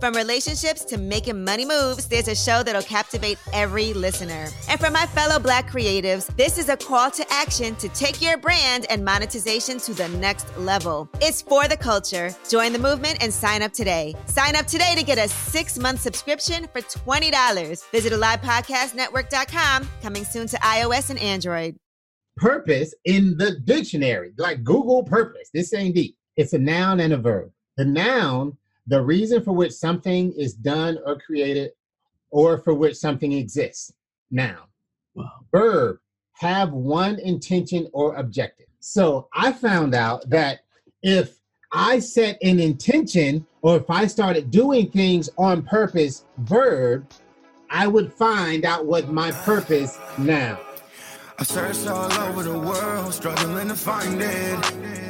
From relationships to making money moves, there's a show that'll captivate every listener. And for my fellow Black creatives, this is a call to action to take your brand and monetization to the next level. It's for the culture. Join the movement and sign up today. Sign up today to get a six month subscription for $20. Visit AlivePodcastNetwork.com, coming soon to iOS and Android. Purpose in the dictionary, like Google purpose. This ain't deep. It's a noun and a verb. The noun the reason for which something is done or created or for which something exists. Now, wow. verb, have one intention or objective. So I found out that if I set an intention or if I started doing things on purpose, verb, I would find out what my purpose now. I searched all over the world, struggling to find it.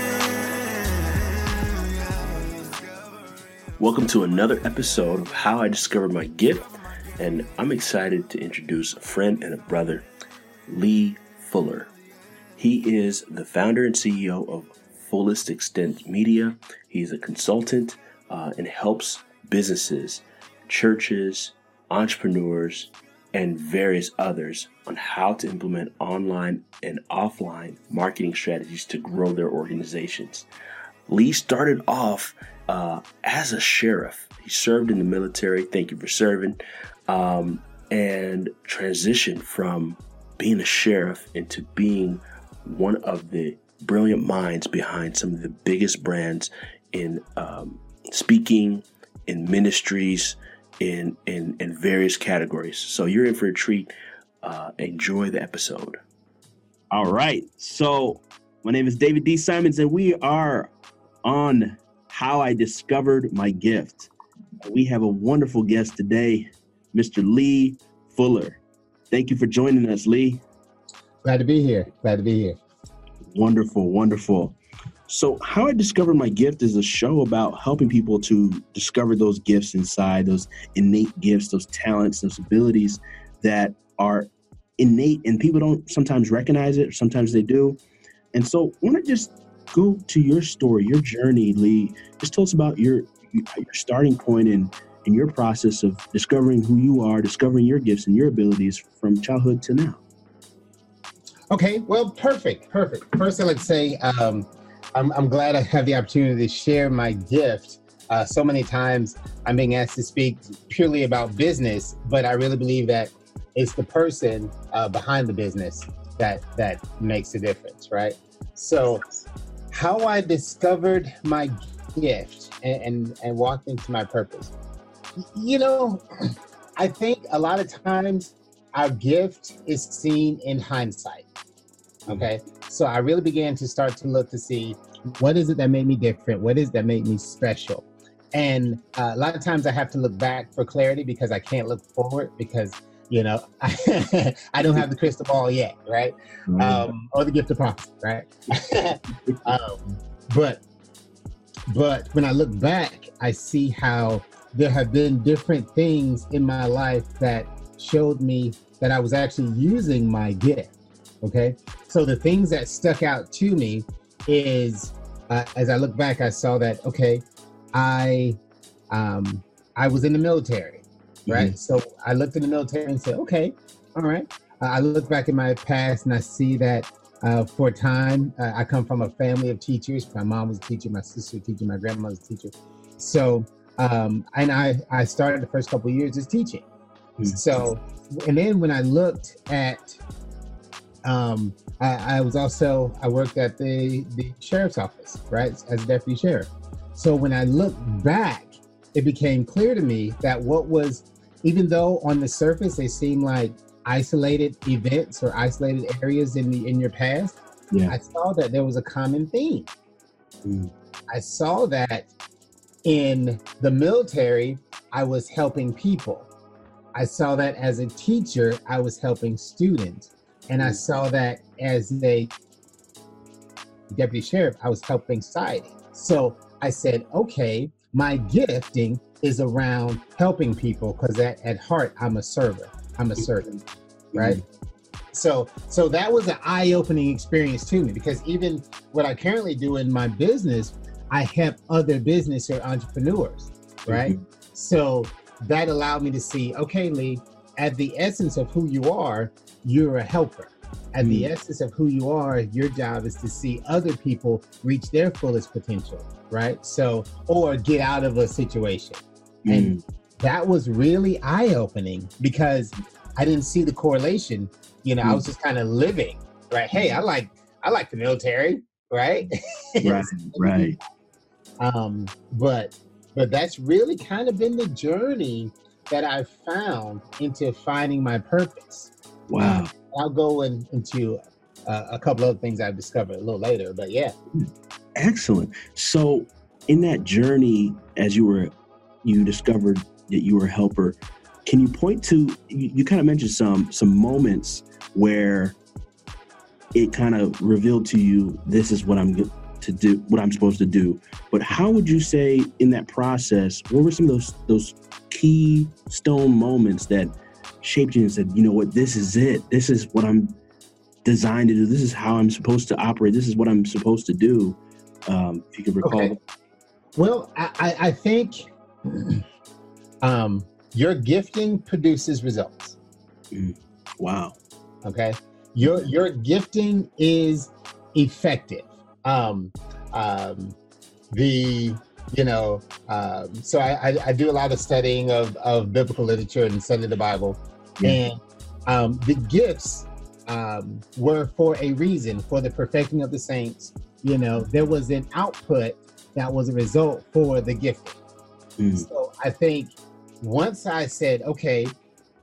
Welcome to another episode of How I Discovered My Gift, and I'm excited to introduce a friend and a brother, Lee Fuller. He is the founder and CEO of Fullest Extent Media. He's a consultant uh, and helps businesses, churches, entrepreneurs, and various others on how to implement online and offline marketing strategies to grow their organizations. Lee started off uh, as a sheriff. He served in the military. Thank you for serving. Um, and transitioned from being a sheriff into being one of the brilliant minds behind some of the biggest brands in um, speaking, in ministries, in, in in various categories. So you're in for a treat. Uh, enjoy the episode. All right. So my name is David D. Simons, and we are on how I discovered my gift. We have a wonderful guest today, Mr. Lee Fuller. Thank you for joining us, Lee. Glad to be here. Glad to be here. Wonderful, wonderful. So, How I Discovered My Gift is a show about helping people to discover those gifts inside, those innate gifts, those talents, those abilities that are innate and people don't sometimes recognize it, sometimes they do. And so, I want to just go to your story, your journey, Lee. Just tell us about your your starting point and and your process of discovering who you are, discovering your gifts and your abilities from childhood to now. Okay, well, perfect, perfect. First, I would say um, I'm, I'm glad I have the opportunity to share my gift. Uh, so many times I'm being asked to speak purely about business, but I really believe that it's the person uh, behind the business that that makes a difference, right? So how I discovered my gift and, and, and walked into my purpose. You know, I think a lot of times our gift is seen in hindsight. Okay. So I really began to start to look to see what is it that made me different? What is that made me special? And uh, a lot of times I have to look back for clarity because I can't look forward because you know I, don't have the crystal ball yet, right? Mm-hmm. Um, or the gift of prophecy, right? um, but but when I look back, I see how there have been different things in my life that showed me that I was actually using my gift. Okay, so the things that stuck out to me is uh, as I look back, I saw that okay, I um, I was in the military right? Mm-hmm. So I looked in the military and said, okay, all right. Uh, I look back in my past and I see that uh, for a time, uh, I come from a family of teachers. My mom was a teacher, my sister was a teacher, my grandmother was a teacher. So, um, and I, I started the first couple years as teaching. Mm-hmm. So, and then when I looked at, um, I, I was also, I worked at the, the sheriff's office, right, as a deputy sheriff. So when I look back, it became clear to me that what was even though on the surface they seem like isolated events or isolated areas in the in your past, yeah. I saw that there was a common theme. Mm. I saw that in the military, I was helping people. I saw that as a teacher, I was helping students. And I saw that as a deputy sheriff, I was helping society. So I said, okay, my gifting is around helping people because at, at heart, I'm a server. I'm a servant, right? Mm-hmm. So, so that was an eye-opening experience to me because even what I currently do in my business, I help other business or entrepreneurs, right? Mm-hmm. So that allowed me to see, okay, Lee, at the essence of who you are, you're a helper. At mm-hmm. the essence of who you are, your job is to see other people reach their fullest potential, right? So, or get out of a situation. Mm-hmm. And that was really eye opening because I didn't see the correlation. You know, mm-hmm. I was just kind of living, right? Hey, I like I like the military, right? Right, right. Um, but but that's really kind of been the journey that I've found into finding my purpose. Wow. I'll go in, into uh, a couple other things I've discovered a little later, but yeah. Excellent. So, in that journey, as you were, you discovered that you were a helper. Can you point to? You, kind of mentioned some some moments where it kind of revealed to you, this is what I'm to do what I'm supposed to do. But how would you say in that process, what were some of those those key stone moments that shaped you and said, you know what, this is it. This is what I'm designed to do. This is how I'm supposed to operate. This is what I'm supposed to do. Um, if you could recall. Okay. Well, I, I think um, your gifting produces results. Mm. Wow. Okay. Your your gifting is effective um, um, the you know um, so I, I, I, do a lot of studying of, of biblical literature and study the bible and um, the gifts um, were for a reason for the perfecting of the saints you know there was an output that was a result for the gift mm. so i think once i said okay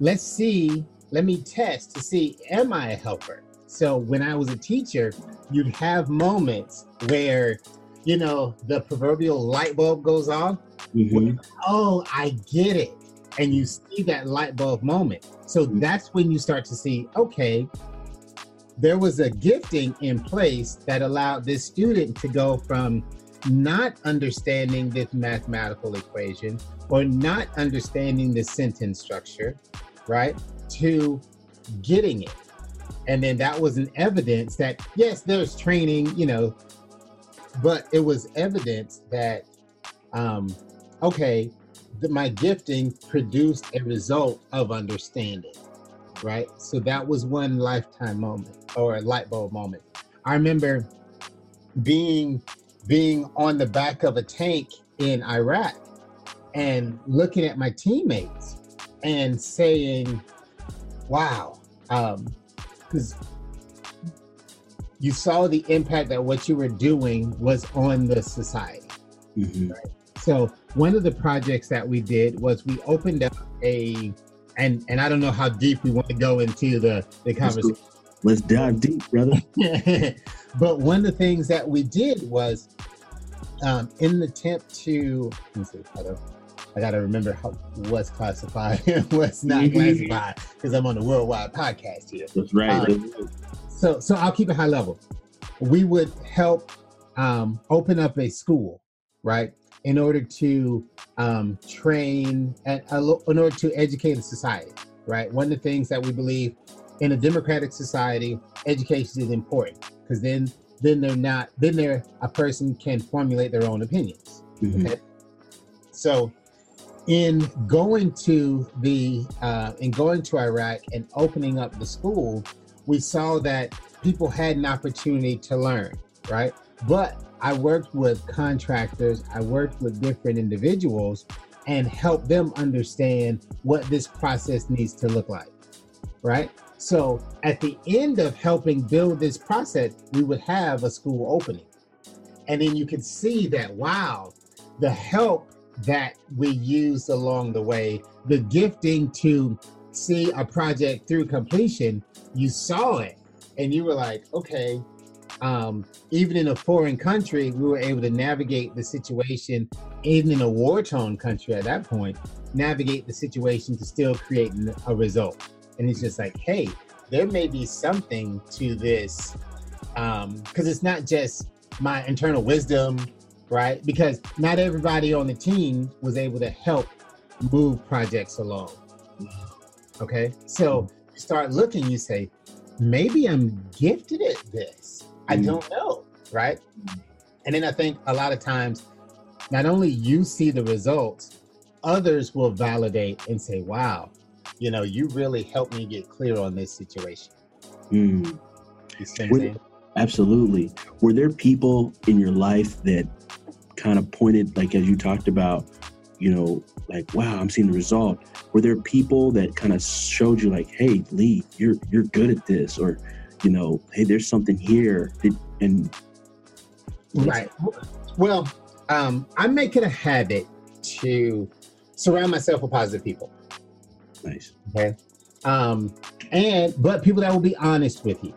let's see let me test to see am i a helper so when I was a teacher, you'd have moments where, you know, the proverbial light bulb goes off. Mm-hmm. oh, I get it. And you see that light bulb moment. So mm-hmm. that's when you start to see, okay, there was a gifting in place that allowed this student to go from not understanding this mathematical equation or not understanding the sentence structure, right, to getting it. And then that was an evidence that yes there's training you know but it was evidence that um okay the, my gifting produced a result of understanding right? So that was one lifetime moment or a light bulb moment. I remember being being on the back of a tank in iraq and looking at my teammates and saying wow um, because you saw the impact that what you were doing was on the society. Mm-hmm. Right? So one of the projects that we did was we opened up a and and I don't know how deep we want to go into the the conversation. Let's dive deep, brother. but one of the things that we did was um, in the attempt to see, I, I got to remember how, what's classified and what's not mm-hmm. classified because I'm on the worldwide podcast here. That's right. Um, so, so I'll keep it high level. We would help um, open up a school, right, in order to um, train and uh, in order to educate a society, right. One of the things that we believe in a democratic society, education is important because then then they're not then they're a person can formulate their own opinions. Mm-hmm. Okay? So in going to the uh, in going to Iraq and opening up the school, we saw that people had an opportunity to learn, right? But I worked with contractors, I worked with different individuals, and helped them understand what this process needs to look like, right? So at the end of helping build this process, we would have a school opening. And then you could see that, wow, the help that we used along the way, the gifting to see a project through completion, you saw it and you were like, okay, um, even in a foreign country, we were able to navigate the situation, even in a war torn country at that point, navigate the situation to still create a result. And he's just like, hey, there may be something to this because um, it's not just my internal wisdom, right? Because not everybody on the team was able to help move projects along. Okay, so you start looking, you say, maybe I'm gifted at this. I mm. don't know, right? And then I think a lot of times, not only you see the results, others will validate and say, wow, you know, you really helped me get clear on this situation. Mm. Were, absolutely. Were there people in your life that kind of pointed, like as you talked about, you know, like, wow, I'm seeing the result. Were there people that kind of showed you like, hey, Lee, you're you're good at this, or you know, hey, there's something here, and right. Well, um, I make it a habit to surround myself with positive people. Nice. Okay. Um, and but people that will be honest with you.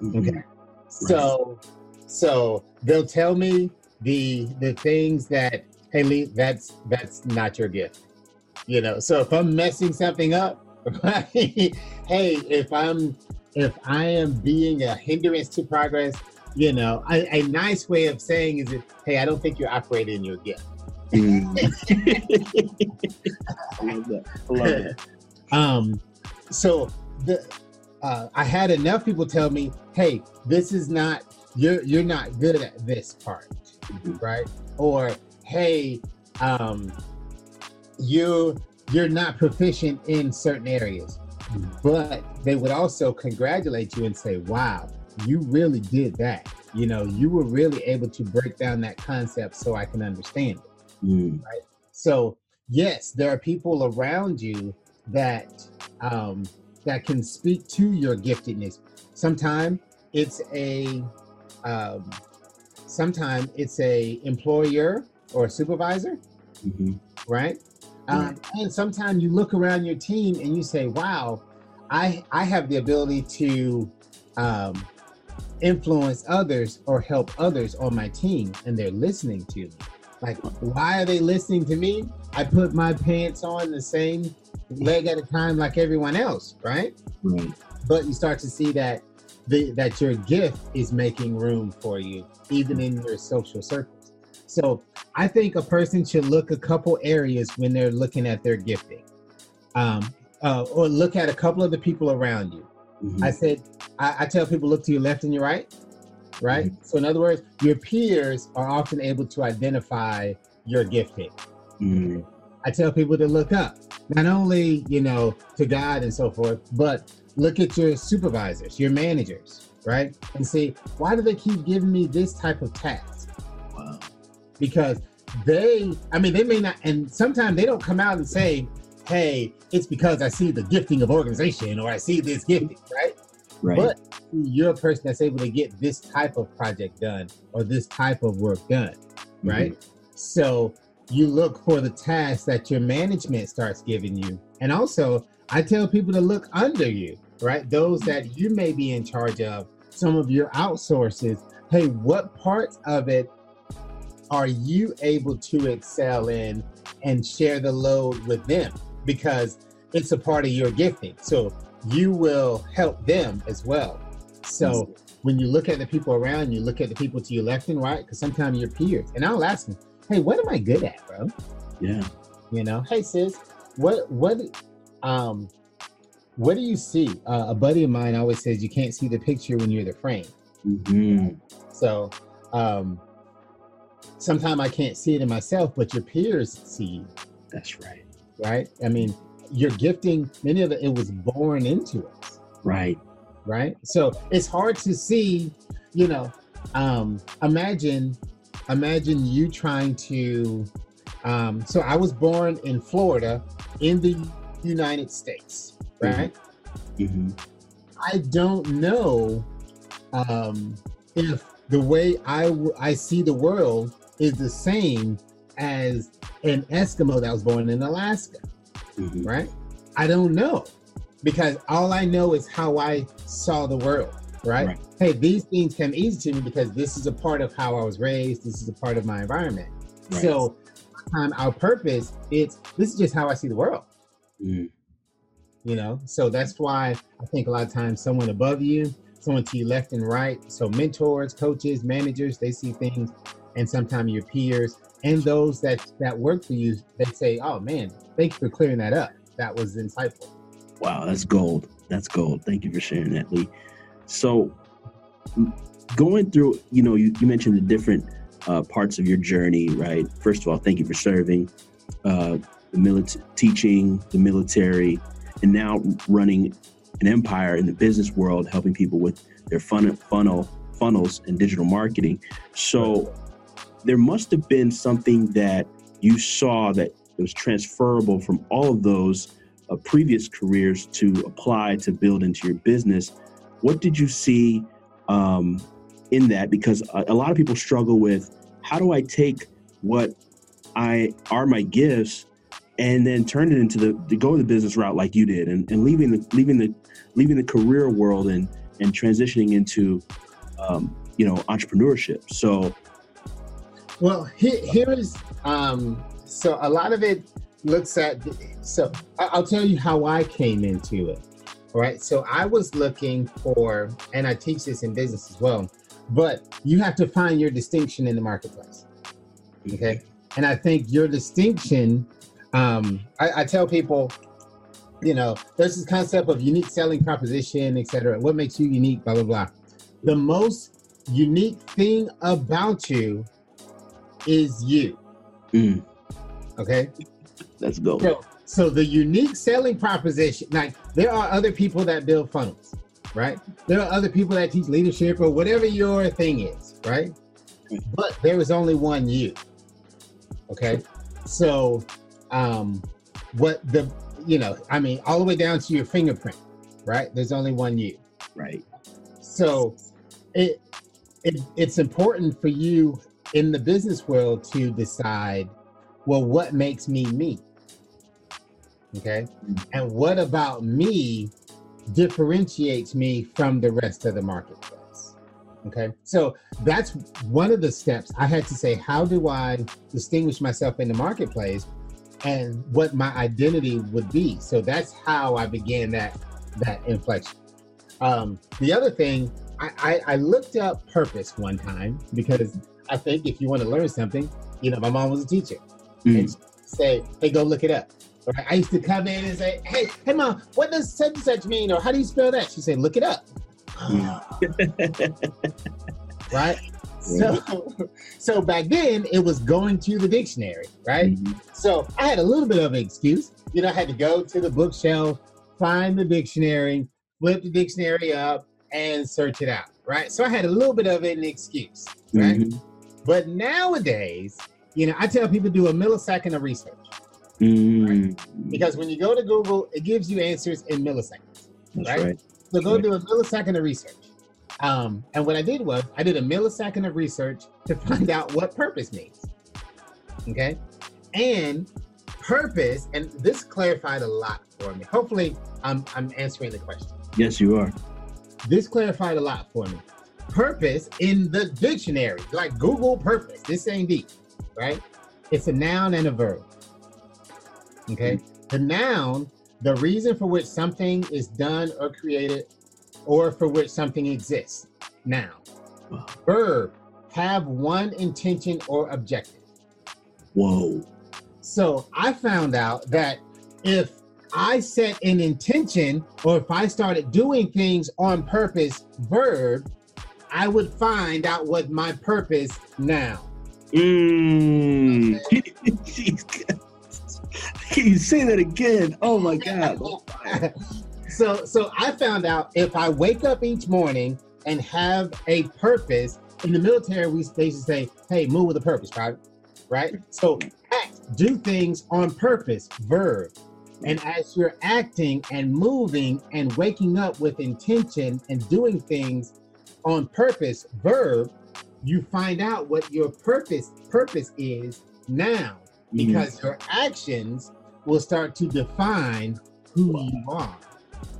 Mm-hmm. Okay. Right. So, so they'll tell me the the things that hey Lee, that's that's not your gift. You know, so if I'm messing something up, right? hey, if I'm if I am being a hindrance to progress, you know, a, a nice way of saying is that, hey, I don't think you're operating your gift. Mm. I love that. I love that. Um, so the uh, I had enough people tell me, hey, this is not you're you're not good at this part, mm-hmm. right? Or hey, um, you you're not proficient in certain areas, but they would also congratulate you and say, "Wow, you really did that. You know, you were really able to break down that concept so I can understand it." Mm. Right. So yes, there are people around you that um, that can speak to your giftedness. Sometimes it's a um, sometimes it's a employer or a supervisor, mm-hmm. right? Um, and sometimes you look around your team and you say, "Wow, I I have the ability to um, influence others or help others on my team, and they're listening to me." Like, why are they listening to me? I put my pants on the same leg at a time like everyone else, right? Right. But you start to see that the, that your gift is making room for you, even in your social circles. So I think a person should look a couple areas when they're looking at their gifting, um, uh, or look at a couple of the people around you. Mm-hmm. I said, I, I, tell people look to your left and your right, right? Mm-hmm. So in other words, your peers are often able to identify your gifting. Mm-hmm. I tell people to look up, not only you know to God and so forth, but look at your supervisors, your managers, right, and see why do they keep giving me this type of task? Wow. Because they, I mean, they may not, and sometimes they don't come out and say, "Hey, it's because I see the gifting of organization or I see this gifting," right? Right. But you're a person that's able to get this type of project done or this type of work done, right? Mm-hmm. So you look for the tasks that your management starts giving you. And also, I tell people to look under you, right? Those that you may be in charge of, some of your outsources. Hey, what parts of it are you able to excel in and share the load with them? Because it's a part of your gifting. So you will help them as well. So when you look at the people around you, look at the people to your left and right, because sometimes your peers, and I'll ask them, hey, what am I good at, bro? Yeah. You know, hey sis, what what um what do you see? Uh, a buddy of mine always says you can't see the picture when you're the frame. Mm-hmm. So um sometimes I can't see it in myself, but your peers see you. That's right. Right? I mean, your gifting, many of it it was born into us. Right. Right. So it's hard to see, you know, um, imagine imagine you trying to um, so i was born in florida in the united states right mm-hmm. i don't know um, if the way I, w- I see the world is the same as an eskimo that was born in alaska mm-hmm. right i don't know because all i know is how i saw the world right? Right. Hey, these things come easy to me because this is a part of how I was raised. This is a part of my environment. Right. So, um, our purpose, it's this is just how I see the world. Mm, You know, so that's why I think a lot of times someone above you, someone to your left and right, so mentors, coaches, managers, they see things, and sometimes your peers and those that that work for you, they say, "Oh man, thank you for clearing that up. That was insightful." wow, that's gold. That's gold. Thank you for sharing that, Lee. So, going through, you know, you, you mentioned the different uh, parts of your journey, right? First of all, thank you for serving, uh, the military, teaching, the military, and now running an empire in the business world, helping people with their funnel, funnel funnels and digital marketing. So, there must have been something that you saw that was transferable from all of those uh, previous careers to apply to build into your business. What did you see um, in that? Because a, a lot of people struggle with how do I take what I are my gifts and then turn it into the to go the business route like you did and, and leaving the leaving the leaving the career world and and transitioning into um, you know entrepreneurship. So Well, here, is um, so a lot of it looks at. So I'll tell you how I came into it. Right. So I was looking for, and I teach this in business as well, but you have to find your distinction in the marketplace. Okay. And I think your distinction, um, I, I tell people, you know, there's this concept of unique selling proposition, et cetera. What makes you unique, blah, blah, blah. The most unique thing about you is you. mm, Okay. let's go. So, so the unique selling proposition, like there are other people that build funnels, right? There are other people that teach leadership or whatever your thing is, right? But there is only one you. Okay. So um what the you know, I mean, all the way down to your fingerprint, right? There's only one you. Right. So it, it it's important for you in the business world to decide, well, what makes me me? Okay. And what about me differentiates me from the rest of the marketplace? Okay. So that's one of the steps I had to say, how do I distinguish myself in the marketplace and what my identity would be? So that's how I began that that inflection. Um, the other thing, I, I, I looked up purpose one time because I think if you want to learn something, you know, my mom was a teacher Mm, and say, hey, go look it up. Right? I used to come in and say, hey, hey, mom, what does such and such mean? Or how do you spell that? She said, look it up. right? So, so back then it was going to the dictionary, right? mhm, So I had a little bit of an excuse. You know, I had to go to the bookshelf, find the dictionary, flip the dictionary up, and search it out, right? So I had a little bit of an excuse, right? mhm, But nowadays, you know, I tell people do a millisecond of research mm, because when you go to Google, it gives you answers in milliseconds. Right? right. So go Right. do a millisecond of research. Um, and what I did was I did a millisecond of research to find out what purpose means. Okay. And purpose, and this clarified a lot for me. Hopefully, I'm, I'm answering the question. Yes, you are. This clarified a lot for me. Purpose in the dictionary, like Google purpose, this ain't deep, right? It's a noun and a verb. Okay. The noun, the reason for which something is done or created or for which something exists. Noun. Wow. Verb, have one intention or objective. Whoa. So I found out that if I set an intention or if I started doing things on purpose, verb, I would find out what my purpose now. Mm. Can you say that again? Oh my God. so so I found out if I wake up each morning and have a purpose, in the military we they used to say, hey, move with a purpose, right? Right? So act, do things on purpose, verb. And as you're acting and moving and waking up with intention and doing things on purpose, verb, you find out what your purpose purpose is now Mm-hmm. because your actions will start to define who you are.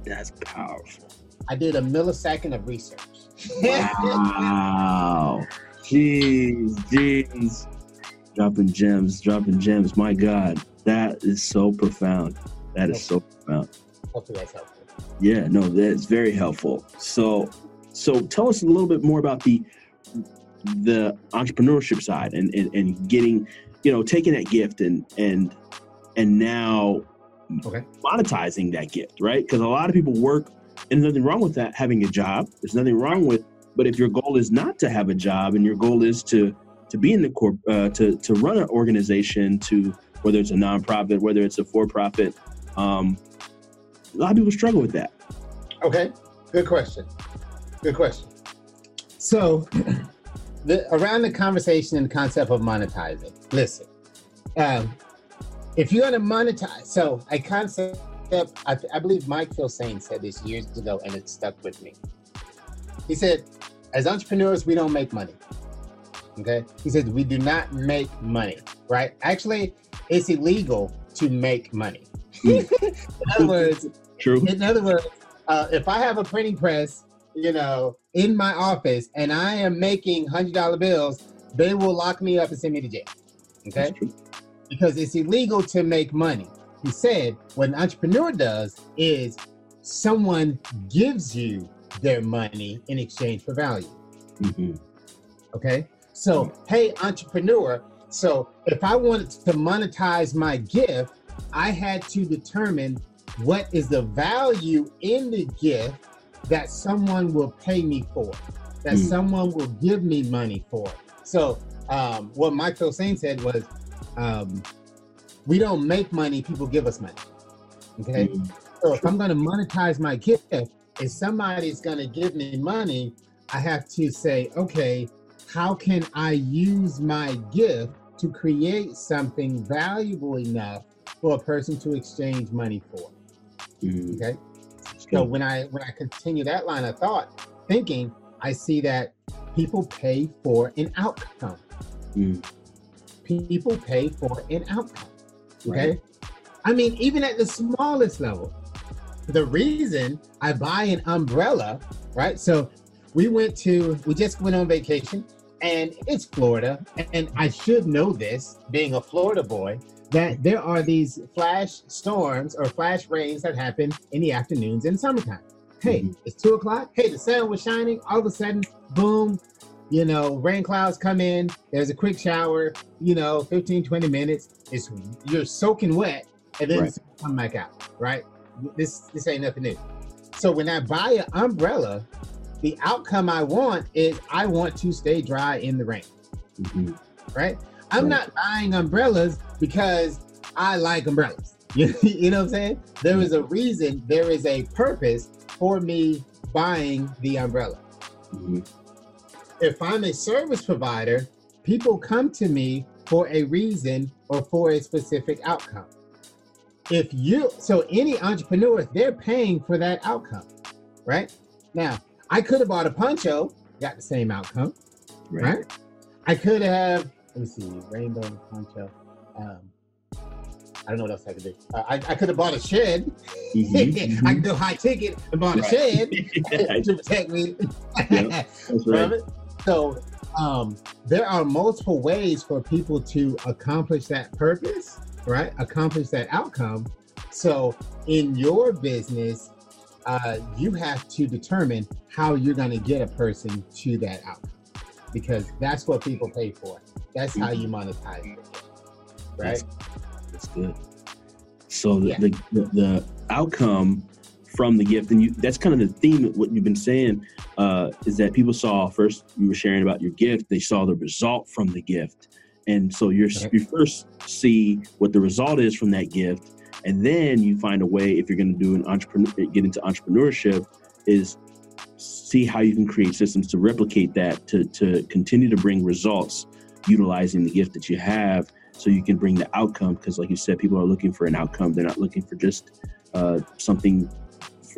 That's powerful. I did a millisecond of research. wow. Jeez, jeez. Dropping gems, dropping gems. My God, that is so profound. That is so profound. Hopefully that's helpful. Yeah, no, that's very helpful. So, so tell us a little bit more about the the entrepreneurship side and, and, and getting, you know, taking that gift and and and now Okay. monetizing that gift, right? Because a lot of people work, and there's nothing wrong with that having a job. There's nothing wrong with, but if your goal is not to have a job and your goal is to to be in the corp, uh, to to run an organization, to whether it's a nonprofit, whether it's a for profit, um, a lot of people struggle with that. Okay, good question. Good question. So, the, around the conversation and concept of monetizing, listen, um, if you're going to monetize, so a concept, I, I believe Mike Filsaime said this years ago and it stuck with me. He said, as entrepreneurs, we don't make money. Okay. He said, we do not make money, right? Actually, it's illegal to make money. in other words, True. in other words, uh, if I have a printing press, you know, in my office and I am making hundred dollar bills, they will lock me up and send me to jail. Okay, because it's illegal to make money. He said what an entrepreneur does is someone gives you their money in exchange for value. Mhm. Okay. So, hey, entrepreneur. So, if I wanted to monetize my gift, I had to determine what is the value in the gift that someone will pay me for, that Mm. someone will give me money for. So, um, what Mike Filsaime said was, um, we don't make money, people give us money. Okay. Mhm. So if I'm going to monetize my gift, if somebody's going to give me money, I have to say, okay, how can I use my gift to create something valuable enough for a person to exchange money for? Mhm. Okay. So when I when I continue that line of thought, thinking, I see that people pay for an outcome. Mm. People pay for an outcome. Right. Okay. I mean, even at the smallest level, the reason I buy an umbrella, right? So we went to, we just went on vacation and it's Florida. And I should know this, being a Florida boy, that there are these flash storms or flash rains that happen in the afternoons in summertime. Hey, Mhm. it's two o'clock. Hey, the sun was shining. All of a sudden, boom, you know, rain clouds come in. There's a quick shower, you know, 15, 20 minutes. It's you're soaking wet and then Right. come back out, right? This this ain't nothing new. So when I buy an umbrella, the outcome I want is I want to stay dry in the rain, Mhm. right? I'm not buying umbrellas because I like umbrellas. You, know what I'm saying? There is a reason, there is a purpose for me buying the umbrella. Mhm. If I'm a service provider, people come to me for a reason or for a specific outcome. If you, so any entrepreneur, they're paying for that outcome, right? Now, I could have bought a poncho, got the same outcome, Right. right? I could have, let me see, rainbow poncho. Um, I don't know what else I could do. Uh, I, I could have bought a shed. Mhm. I could go high ticket and bought a shed to protect me. That's right. So um, there are multiple ways for people to accomplish that purpose, right? Accomplish that outcome. So in your business, uh, you have to determine how you're going to get a person to that outcome because that's what people pay for. That's how you monetize it, right? That's, that's good. So the, Yeah. the, the the outcome from the gift, and you that's kind of the theme of what you've been saying, uh, is that people saw first you were sharing about your gift, they saw the result from the gift, and so you're Right. you first see what the result is from that gift, and then you find a way if you're going to do an entrepreneur get into entrepreneurship is see how you can create systems to replicate that to to continue to bring results utilizing the gift that you have so you can bring the outcome. Because like you said people are looking for an outcome. They're not looking for just uh, something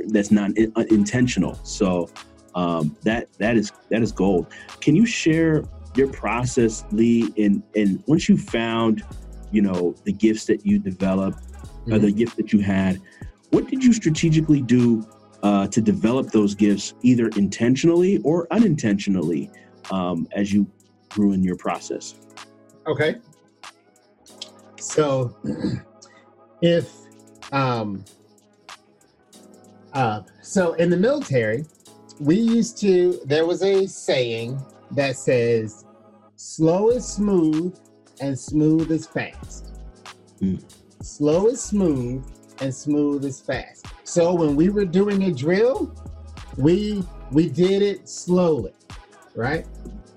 that's not in, uh, intentional. So um, that that is that is gold. Can you share your process lee and and once you found you know the gifts that you developed or the gift that you had what did you strategically do uh, to develop those gifts either intentionally or unintentionally um, as you grew in your process? Okay. So, if um, uh, so in the military, we used to. There was a saying that says, "Slow is smooth, and smooth is fast." Mm. Slow is smooth, and smooth is fast. So when we were doing a drill, we we did it slowly, right?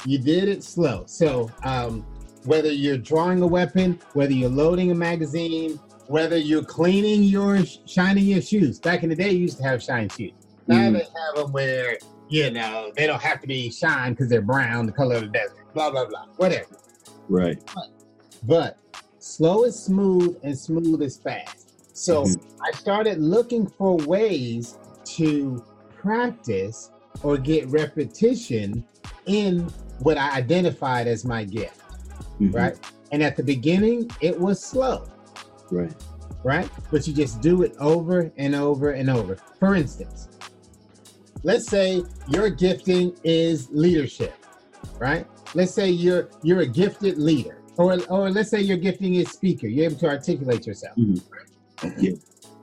You did it slow. So um, whether you're drawing a weapon, whether you're loading a magazine, whether you're cleaning your shining your shoes. Back in the day, you used to have shine shoes. Now Mm. they have them where you know they don't have to be shine because they're brown, the color of the desert. Blah blah blah. Whatever. Right. But slow is smooth and smooth is fast. So Mhm. I started looking for ways to practice or get repetition in what I identified as my gift, Mhm. right? And at the beginning, it was slow, Right. right? But you just do it over and over and over. For instance, let's say your gifting is leadership, right? Let's say you're you're a gifted leader, or or let's say your gifting is speaker. You're able to articulate yourself. Mhm. Yeah.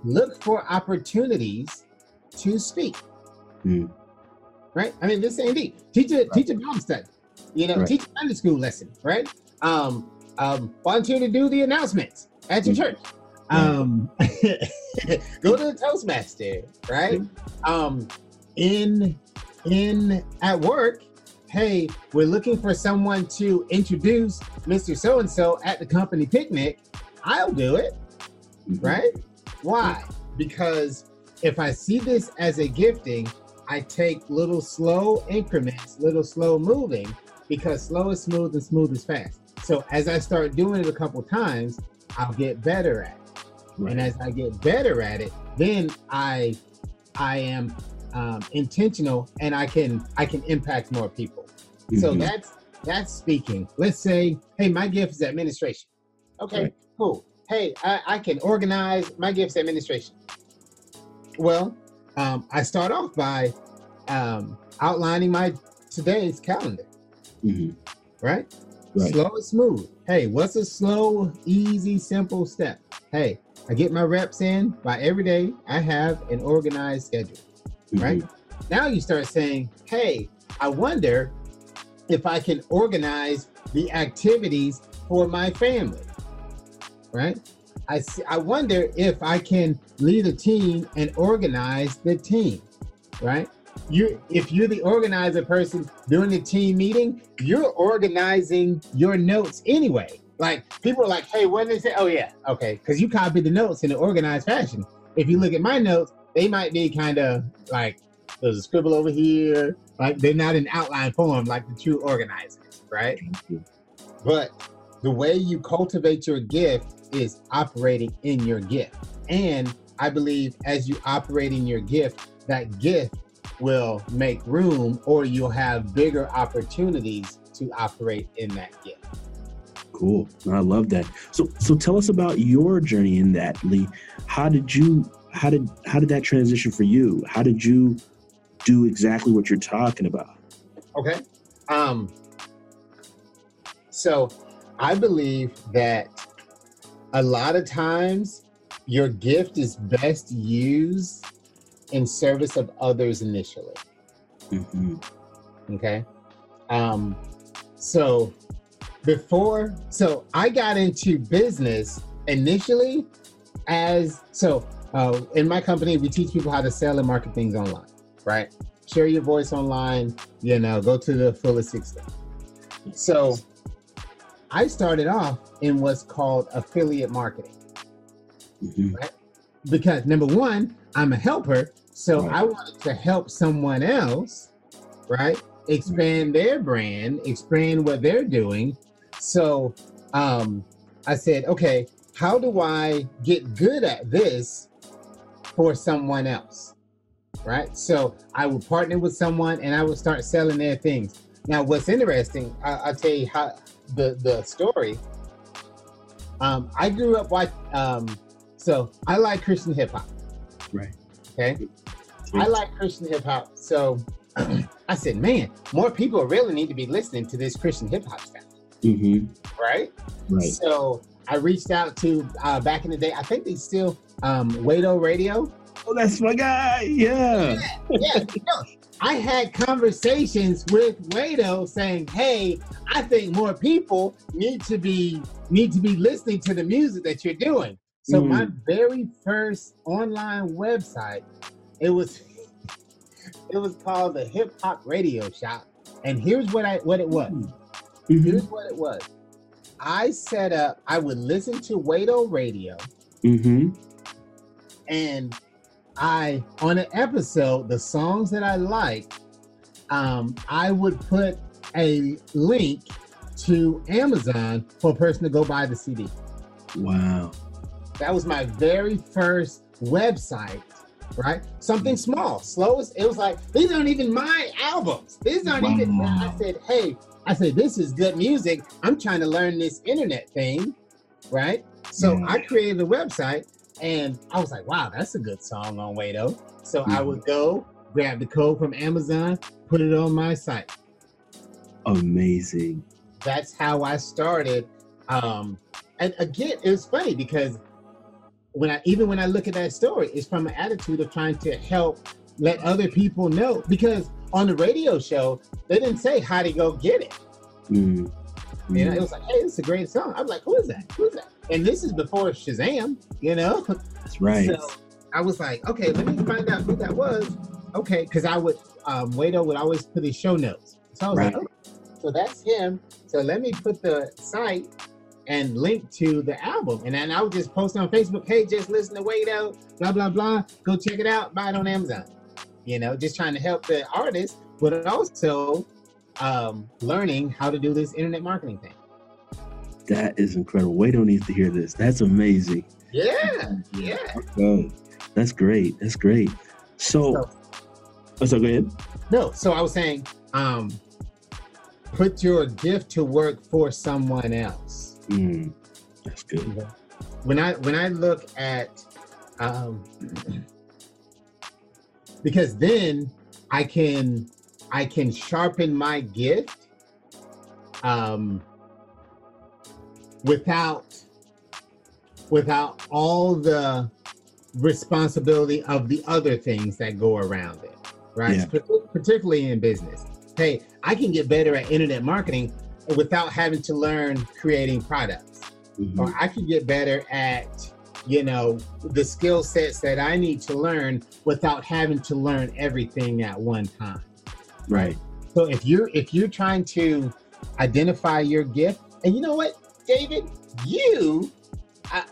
Look for opportunities to speak. Mm. Right? I mean, this ain't deep. Teach a teach a Bible study. You know, Right. teach a Sunday school lesson. Right? Um, um, volunteer to do the announcements at your Mhm. church. Um, go to the Toastmaster. Right? Um, in in at work. Hey, we're looking for someone to introduce Mr. So and So at the company picnic. I'll do it Mhm. right? Why? Because if I see this as a gifting, I take little slow increments, little slow moving, because slow is smooth and smooth is fast. So as I start doing it a couple times, I'll get better at it. Right. And as I get better at it, then I I am um, intentional and I can I can impact more people. So Mhm. that's that's speaking. Let's say, hey, my gift is administration. Okay, Right. cool. Hey, I, I can organize my gifts administration. Well, um, I start off by um, outlining my today's calendar, Mhm. right? Right. Slow and smooth. Hey, what's a slow, easy, simple step? Hey, I get my reps in by every day. I have an organized schedule right? Mhm. Now you start saying, hey, I wonder if I can organize the activities for my family, right? I see, I wonder if I can lead a team and organize the team, right? You, if you're the organizer person during the team meeting, you're organizing your notes anyway. Like people are like, hey, what did they say? Oh yeah, okay, because you copied the notes in an organized fashion. If you look at my notes, they might be kind of like there's a scribble over here. Like they're not in outline form like the true organizers, right? But the way you cultivate your gift is operating in your gift. And I believe as you operate in your gift, that gift will make room or you'll have bigger opportunities to operate in that gift. Cool. I love that. So so tell us about your journey in that, Lee. How did you how did how did that transition for you? How did you do exactly what you're talking about? Okay. Um so I believe that a lot of times your gift is best used in service of others initially. Mhm. Okay. Um so before so I got into business initially as so uh, in my company we teach people how to sell and market things online, right? Share your voice online, you know, go to the fullest extent. So I started off in what's called affiliate marketing Mhm. because number one, I'm a helper, so Right. I wanted to help someone else, right? Expand their brand, expand what they're doing. So um, I said, okay, how do I get good at this for someone else? Right. So I would partner with someone and I would start selling their things. Now, what's interesting, I, I'll tell you how the, the story. Um, I grew up watching, um, so I like Christian hip hop. Right. Okay. I like Christian hip hop. So I said, man, more people really need to be listening to this Christian hip hop stuff. Mm-hmm. Right? Right. So I reached out to uh, back in the day. I think they still um Wade-O Radio. Oh, that's my guy. Yeah. Yeah. no, I had conversations with Wade-O saying, "Hey, I think more people need to be need to be listening to the music that you're doing." So Mm. my very first online website, it was it was called the Hip Hop Radio Shop, and here's what I what it was. Mhm. Here's what it was. I set up. I would listen to Wade-O Radio, Mm-hmm. and I on an episode, the songs that I like, um, I would put a link to Amazon for a person to go buy the CD. Wow. That was my very first website, right? Something small, slow. as- It was like these aren't even my albums. These aren't even. I said, hey, I said this is good music. I'm trying to learn this internet thing, right? So Yeah. I created a website, and I was like, wow, that's a good song on Wade-O. So I Mhm. would go grab the code from Amazon, put it on my site. Amazing. that's how I started. Um, and again, it was funny because when I even when I look at that story, it's from an attitude of trying to help let other people know. Because on the radio show, they didn't say how to go get it. Mm. You know, it was like, hey, is a great song. I'm like, who is that? Who is that? And this is before Shazam, you know? That's right. So I was like, okay, let me find out who that was. Okay, because I would um Wade-O would always put his show notes. So I was like, Right. oh, so that's him. So let me put the site and link to the album. And then I would just post on Facebook, hey, just listen to Wade-O, blah, blah, blah. Go check it out, buy it on Amazon. You know, just trying to help the artist, but also um learning how to do this internet marketing thing. That is incredible. Wade-O needs to hear this. That's amazing. Yeah, yeah. Okay. That's great. That's great. So, So- oh, so go ahead. No, so I was saying, um, put your gift to work for someone else. Mm, that's good. When I when I look at, um, because then I can I can sharpen my gift, um, without without all the responsibility of the other things that go around it, right? Yeah. Partic- Particularly in business. Hey, I can get better at internet marketing without having to learn creating products Mhm. or I can get better at, you know, the skill sets that I need to learn without having to learn everything at one time. Right. So if you're if you're trying to identify your gift, and you know what, David, you, I,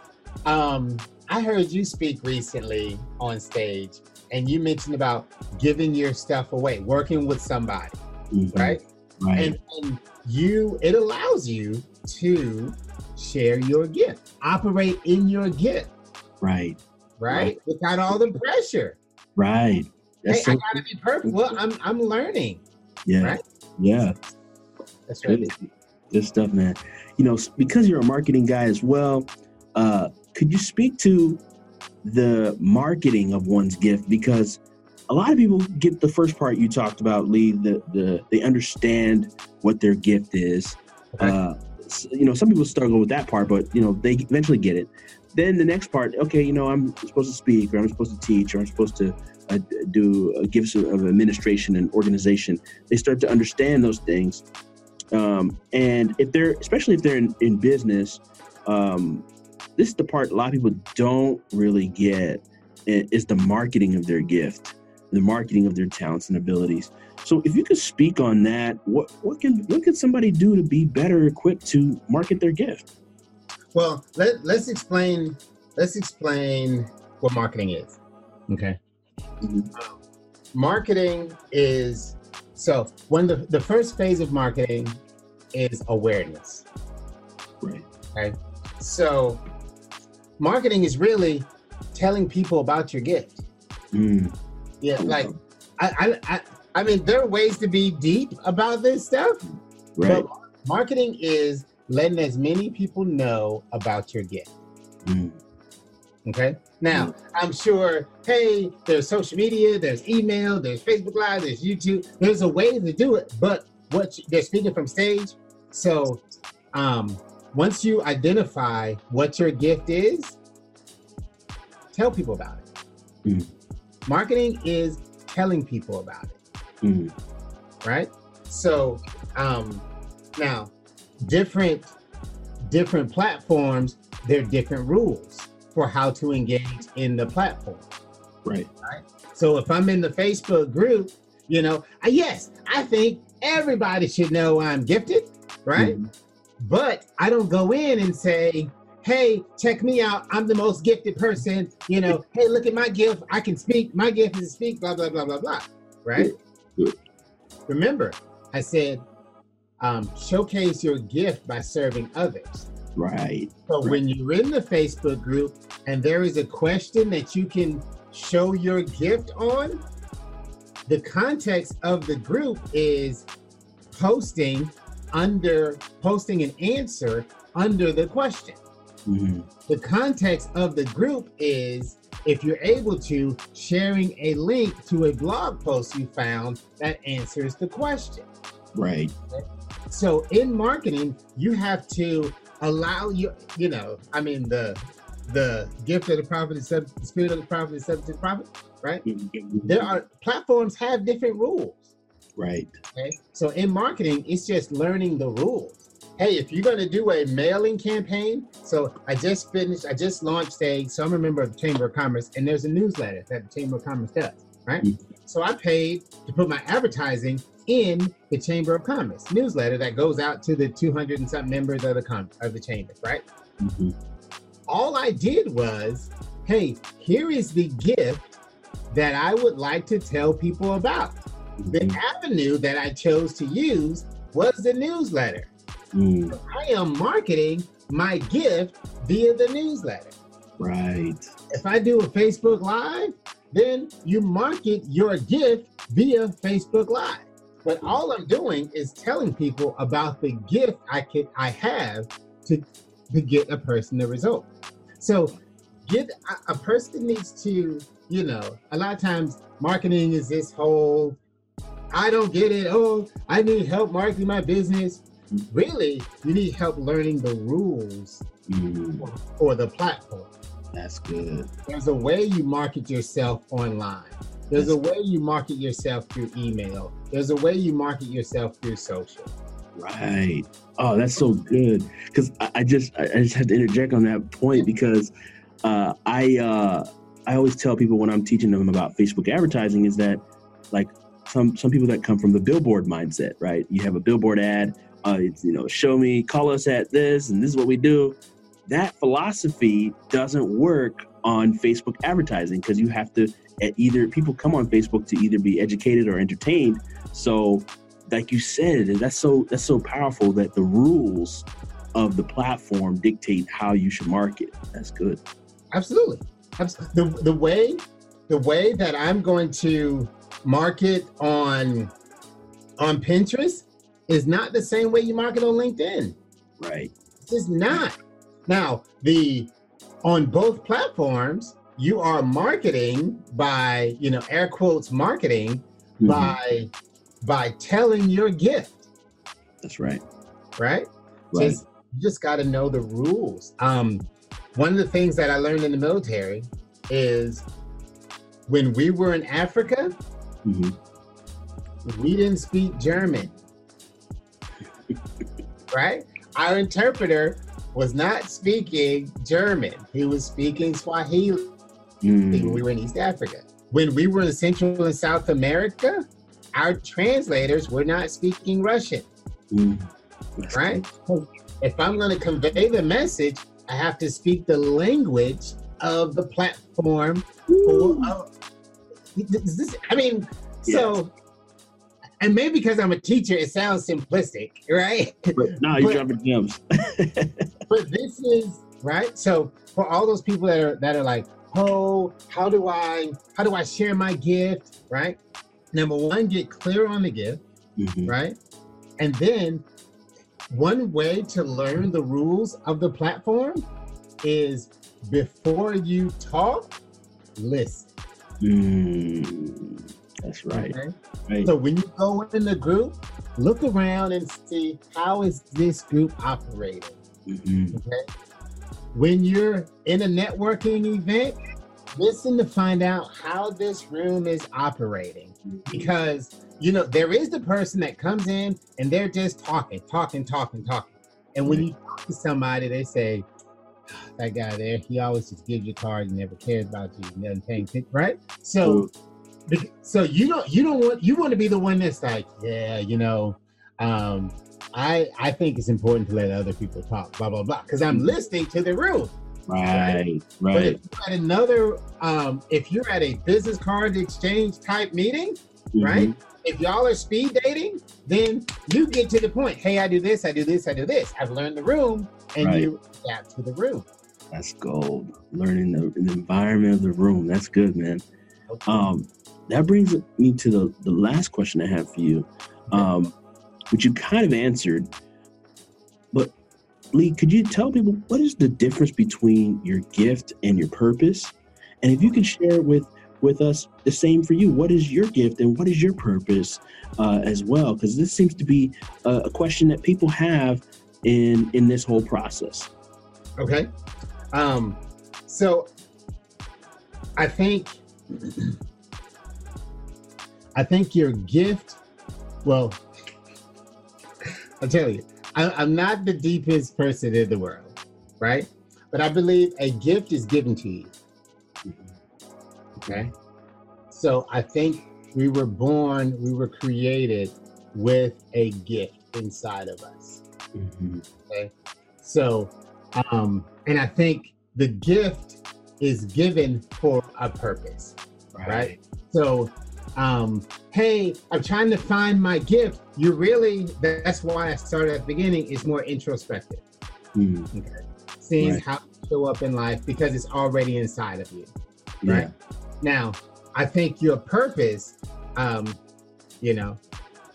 um, I heard you speak recently on stage, and you mentioned about giving your stuff away, working with somebody, Mhm. right? Right. and, and you it allows you to share your gift operate in your gift right. right, without all the pressure Right. That's hey so i gotta be perfect well i'm i'm learning yeah. right? Yeah. that's right good stuff, man. You know, because you're a marketing guy as well, uh, could you speak to the marketing of one's gift? Because a lot of people get the first part you talked about, Lee. The the they understand what their gift is. Uh, you know, some people struggle with that part, but you know, they eventually get it. Then the next part, okay, you know, I'm supposed to speak, or I'm supposed to teach, or I'm supposed to uh, do uh, gifts of administration and organization. They start to understand those things, um, and if they're, especially if they're in, in business, um, this is the part a lot of people don't really get is the marketing of their gift, the marketing of their talents and abilities. So, if you could speak on that, what what can what can somebody do to be better equipped to market their gift? well let, let's explain let's explain what marketing is okay Mhm. marketing is so when the, the first phase of marketing is awareness Right. Okay. So marketing is really telling people about your gift Mm, Yeah, like I, I, I, I mean, there are ways to be deep about this stuff, right. but marketing is letting as many people know about your gift. Mm, Okay. Now, Mm. I'm sure, hey, there's social media, there's email, there's Facebook Live, there's YouTube. There's a way to do it, but what you- they're speaking from stage. So, um, once you identify what your gift is, tell people about it. Mm. Marketing is telling people about it Mm, right? So um, now, different different platforms, they're different rules for how to engage in the platform. right. So if I'm in the Facebook group, you know, I- yes, I think everybody should know I'm gifted, right? Mhm. But I don't go in and say, hey, check me out. I'm the most gifted person. You know, hey, look at my gift. I can speak. My gift is to speak, blah, blah, blah, blah, blah. Right? Good. Remember, I said, um, showcase your gift by serving others. Right. So Right. when you're in the Facebook group and there is a question that you can show your gift on, the context of the group is posting under posting an answer under the question. Mhm. The context of the group is if you're able to sharing a link to a blog post you found that answers the question. Right. So in marketing, you have to allow you, you know, I mean the the gift of the prophet is sub, the spirit of the prophet is subject to the prophet, right? Mhm. There are platforms have different rules. Right. Okay. So in marketing, it's just learning the rules. Hey, if you're gonna do a mailing campaign, so I just finished, I just launched a, so I'm a member of the Chamber of Commerce, and there's a newsletter that the Chamber of Commerce does, right? Mhm. So I paid to put my advertising in the Chamber of Commerce newsletter that goes out to the 200 and something members of the com- of the chamber, right? Mhm. all I did was, hey, here is the gift that I would like to tell people about. The Mhm. avenue that I chose to use was the newsletter. Mm, I am marketing my gift via the newsletter. Right. If I do a Facebook Live, then you market your gift via Facebook Live. But all I'm doing is telling people about the gift I could I have to to get a person the result. So get a, a person needs to, you know, a lot of times marketing is this whole I don't get it. Oh, I need help marketing my business. Really, you need help learning the rules Mm, for the platform. that's good. There's a way you market yourself online. There's a way you market yourself through email. There's a way you market yourself through social. Right. Oh, that's so good. Because I, I just I just had to interject on that point because uh, I uh, I always tell people when I'm teaching them about Facebook advertising is that like some some people that come from the billboard mindset, right? You have a billboard ad, uh, it's, you know, show me, call us at this, and this is what we do. That philosophy doesn't work on Facebook advertising because you have to eh, either people come on Facebook to either be educated or entertained. So like you said, that's so that's so powerful that the rules of the platform dictate how you should market. That's good. Absolutely. Abs- The, the way the way that I'm going to market on on Pinterest is not the same way you market on LinkedIn. Right. It's not. Now, the on both platforms, you are marketing by, you know, air quotes marketing Mhm. by by telling your gift, That's right. right? Right. Just you just got to know the rules. Um, one of the things that I learned in the military is when we were in Africa, hmm we didn't speak German, right? Our interpreter was not speaking German; he was speaking Swahili. when Mm, we were in East Africa. When we were in Central and South America, our translators were not speaking Russian, mm. Right? If I'm going to convey the message, I have to speak the language of the platform. Or, is this, I mean, so, and maybe because I'm a teacher, it sounds simplistic, right? But no, you're dropping gems. but this is right so for all those people that are that are like oh how do i how do i share my gift right number one get clear on the gift Mhm. right and then one way to learn the rules of the platform is before you talk, listen. Mm, that's right. Okay? Right. So when you go in the group, look around and see how is this group operating. Mhm. Okay. When you're in a networking event, listen to find out how this room is operating. Because you know, there is the person that comes in and they're just talking, talking, talking, talking. And when you talk to somebody, they say, that guy there, he always just gives you a card and never cares about you, and doesn't pay attention, right? So bec- so you don't you don't want you want to be the one that's like, yeah, you know, um, I I think it's important to let other people talk, blah blah blah, because I'm listening to the room. Right. But Right. if you're at another, um, if you're at a business card exchange type meeting, right? Mhm. If y'all are speed dating, then you get to the point. Hey, I do this, I do this, I do this. I've learned the room, and Right. you adapt to the room. That's gold. Learning the, the environment of the room. That's good, man. Um, that brings me to the, the last question I have for you, um, which you kind of answered. But Lee, could you tell people what is the difference between your gift and your purpose? And if you could share with with us the same for you, what is your gift and what is your purpose uh, as well? Because this seems to be a, a question that people have in in this whole process. Okay. Um, so I think I think your gift, well, I'll tell you, I, I'm not the deepest person in the world, right? But I believe a gift is given to you. Okay. So I think we were born, we were created with a gift inside of us. Mhm. So, um, and I think the gift is given for a purpose. Right. So, um, hey, I'm trying to find my gift. You really, that's why I started at the beginning, is more introspective, Mm, seeing Right. how you show up in life because it's already inside of you. yeah. Right. Now, I think your purpose, um, you know,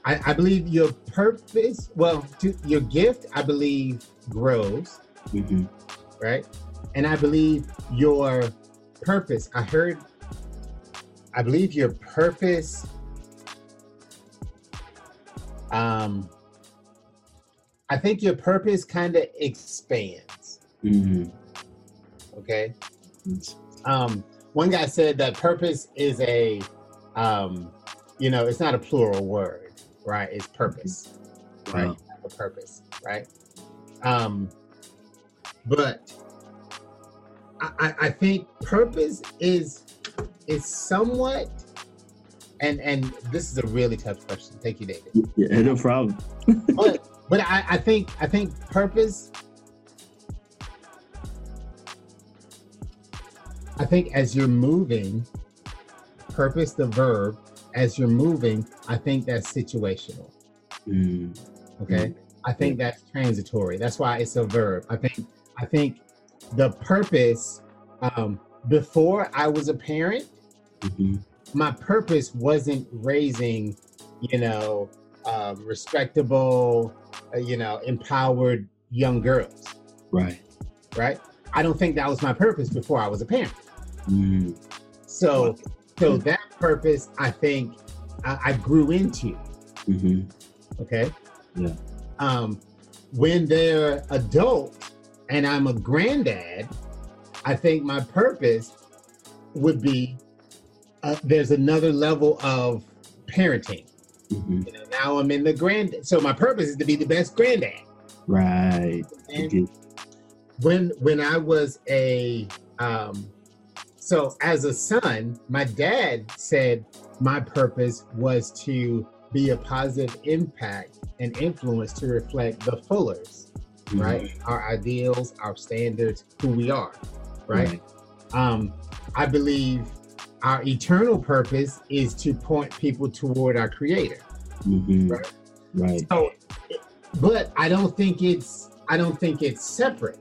I, I believe your purpose, well, to, your gift, I believe grows. Mhm. right? And I believe your purpose, I heard, I believe your purpose, um, I think your purpose kind of expands, Mhm. okay? Um, one guy said that purpose is a, um, you know, it's not a plural word, right? It's purpose, right? Wow. A purpose, right? Um, but I, I think purpose is is somewhat, and and this is a really tough question. Thank you, David. Yeah, no problem. But but I, I think I think purpose. I think as you're moving, purpose the verb. As you're moving, I think that's situational. Mm, Okay. I think that's transitory. That's why it's a verb. I think I think the purpose um before I was a parent, mhm. my purpose wasn't raising, you know, um, respectable, uh, you know, empowered young girls, Right. right? I don't think that was my purpose before I was a parent. Mm, So, so that purpose, I think, I, I grew into. mhm. Okay. Yeah. Um, when they're adult and I'm a granddad, I think my purpose would be uh, there's another level of parenting. Mhm. You know, now I'm in the grand. So my purpose is to be the best granddad. Right. Okay. when when I was a um, so as a son, my dad said my purpose was to be a positive impact and influence to reflect the Fullers, Mhm. right? Our ideals, our standards, who we are, right? Um, I believe our eternal purpose is to point people toward our Creator. Mhm. Right. Right. So, but I don't think it's I don't think it's separate.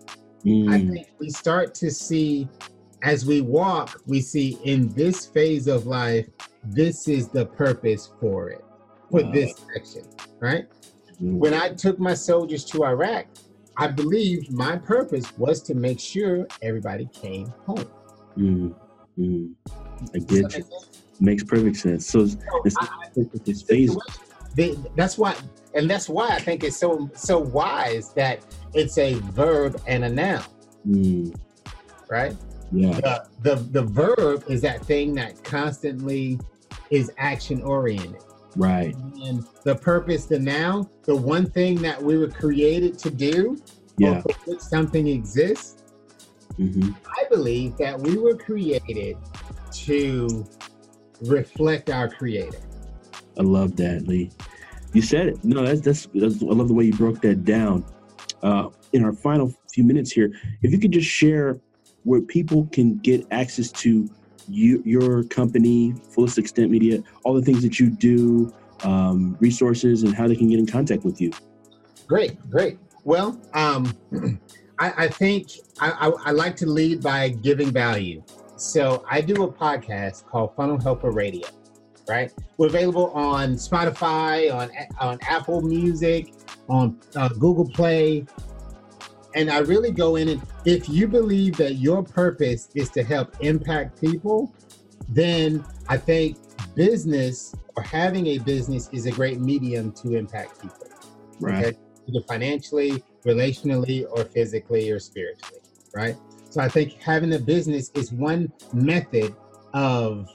I Mm, think we start to see as we walk, we see in this phase of life, this is the purpose for it, for Wow. this section, right? mm, When I took my soldiers to Iraq, I believed my purpose was to make sure everybody came home. Mm, mm. I get you. Makes perfect sense. So, it's, it's, it's that's why, and that's why I think it's so so wise that it's a verb and a noun. Mm. Right. Yeah. The, the the verb is that thing that constantly is action oriented. Right. And the purpose, the noun, the one thing that we were created to do, yeah. something exists. Mm-hmm. I believe that we were created to reflect our creator. I love that, Lee. You said it. No, that's, that's, that's I love the way you broke that down. Uh, in our final few minutes here, if you could just share where people can get access to you, your company, Fullest Extent Media, all the things that you do, um, resources, and how they can get in contact with you. Great, great. Well, um, I, I, think I, I, I like to lead by giving value. So I do a podcast called Funnel Helper Radio, right? We're available on Spotify, on on Apple Music, on uh, Google Play, and I really go in and if you believe that your purpose is to help impact people, then I think business or having a business is a great medium to impact people. Right. Okay? Either financially, relationally, or physically or spiritually. Right. So I think having a business is one method of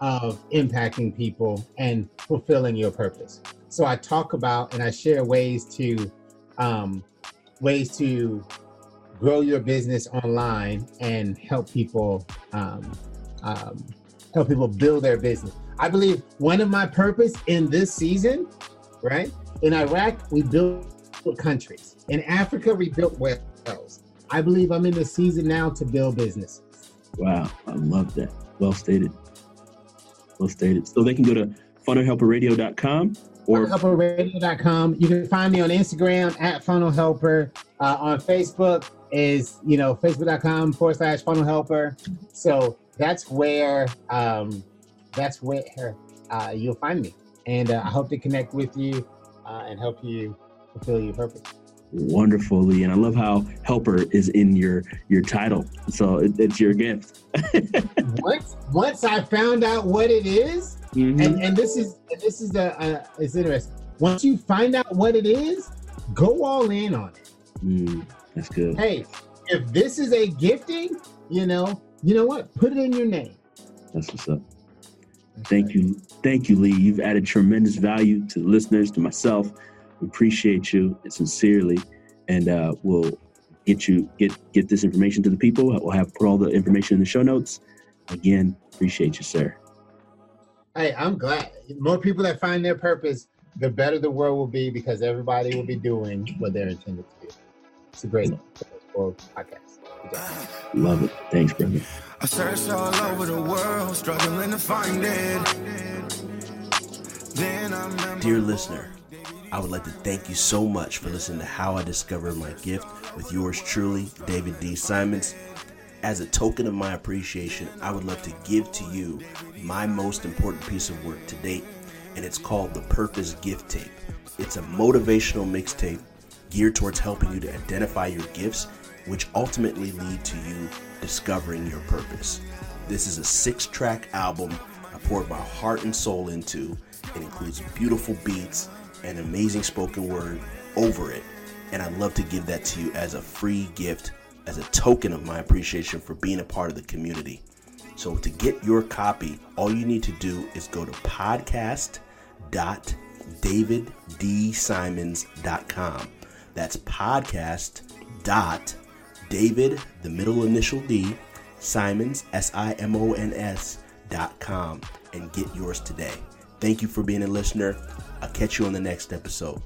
of impacting people and fulfilling your purpose. So I talk about and I share ways to um, ways to grow your business online and help people um, um, help people build their business. I believe one of my purpose in this season, right? In Iraq, we built countries. In Africa, we built wells. I believe I'm in the season now to build business. Wow, I love that. Well stated. Well stated. So they can go to funnelhelperradio.com or funnelhelperradio.com. You can find me on Instagram at funnelhelper. Uh, on Facebook is, you know, facebook.com forward slash funnelhelper. So that's where, um, that's where uh, you'll find me. And uh, I hope to connect with you uh, and help you fulfill your purpose wonderfully and i love how helper is in your your title. So it, it's your gift. Once once i found out what it is, mm-hmm. and and this is this is the uh, it's interesting. Once you find out what it is go all in on it. Mm, that's good. Hey if this is a gifting you know you know what? Put it in your name. That's what's up. Thank you. Thank you lee. You've added tremendous value to the listeners to myself appreciate you sincerely, and uh, we'll get you get get this information to the people. We'll have put all the information in the show notes. Again, appreciate you, sir. Hey, I'm glad. More people that find their purpose, the better the world will be because everybody will be doing what they're intended to do. It's a great podcast. Love it. Thanks, brother. I searched all over the world, struggling to find it. Dear listener, I would like to thank you so much for listening to How I Discovered My Gift with yours truly, David D. Simons. As a token of my appreciation, I would love to give to you my most important piece of work to date, and it's called the Purpose Gift Tape. It's a motivational mixtape geared towards helping you to identify your gifts, which ultimately lead to you discovering your purpose. This is a six track album I poured my heart and soul into. It includes beautiful beats and amazing spoken word over it. And I'd love to give that to you as a free gift, as a token of my appreciation for being a part of the community. So to get your copy, all you need to do is go to podcast.daviddsimons.com. That's podcast dot David, the middle initial D, Simons, S I M O N S, dot com, and get yours today. Thank you for being a listener. I'll catch you on the next episode.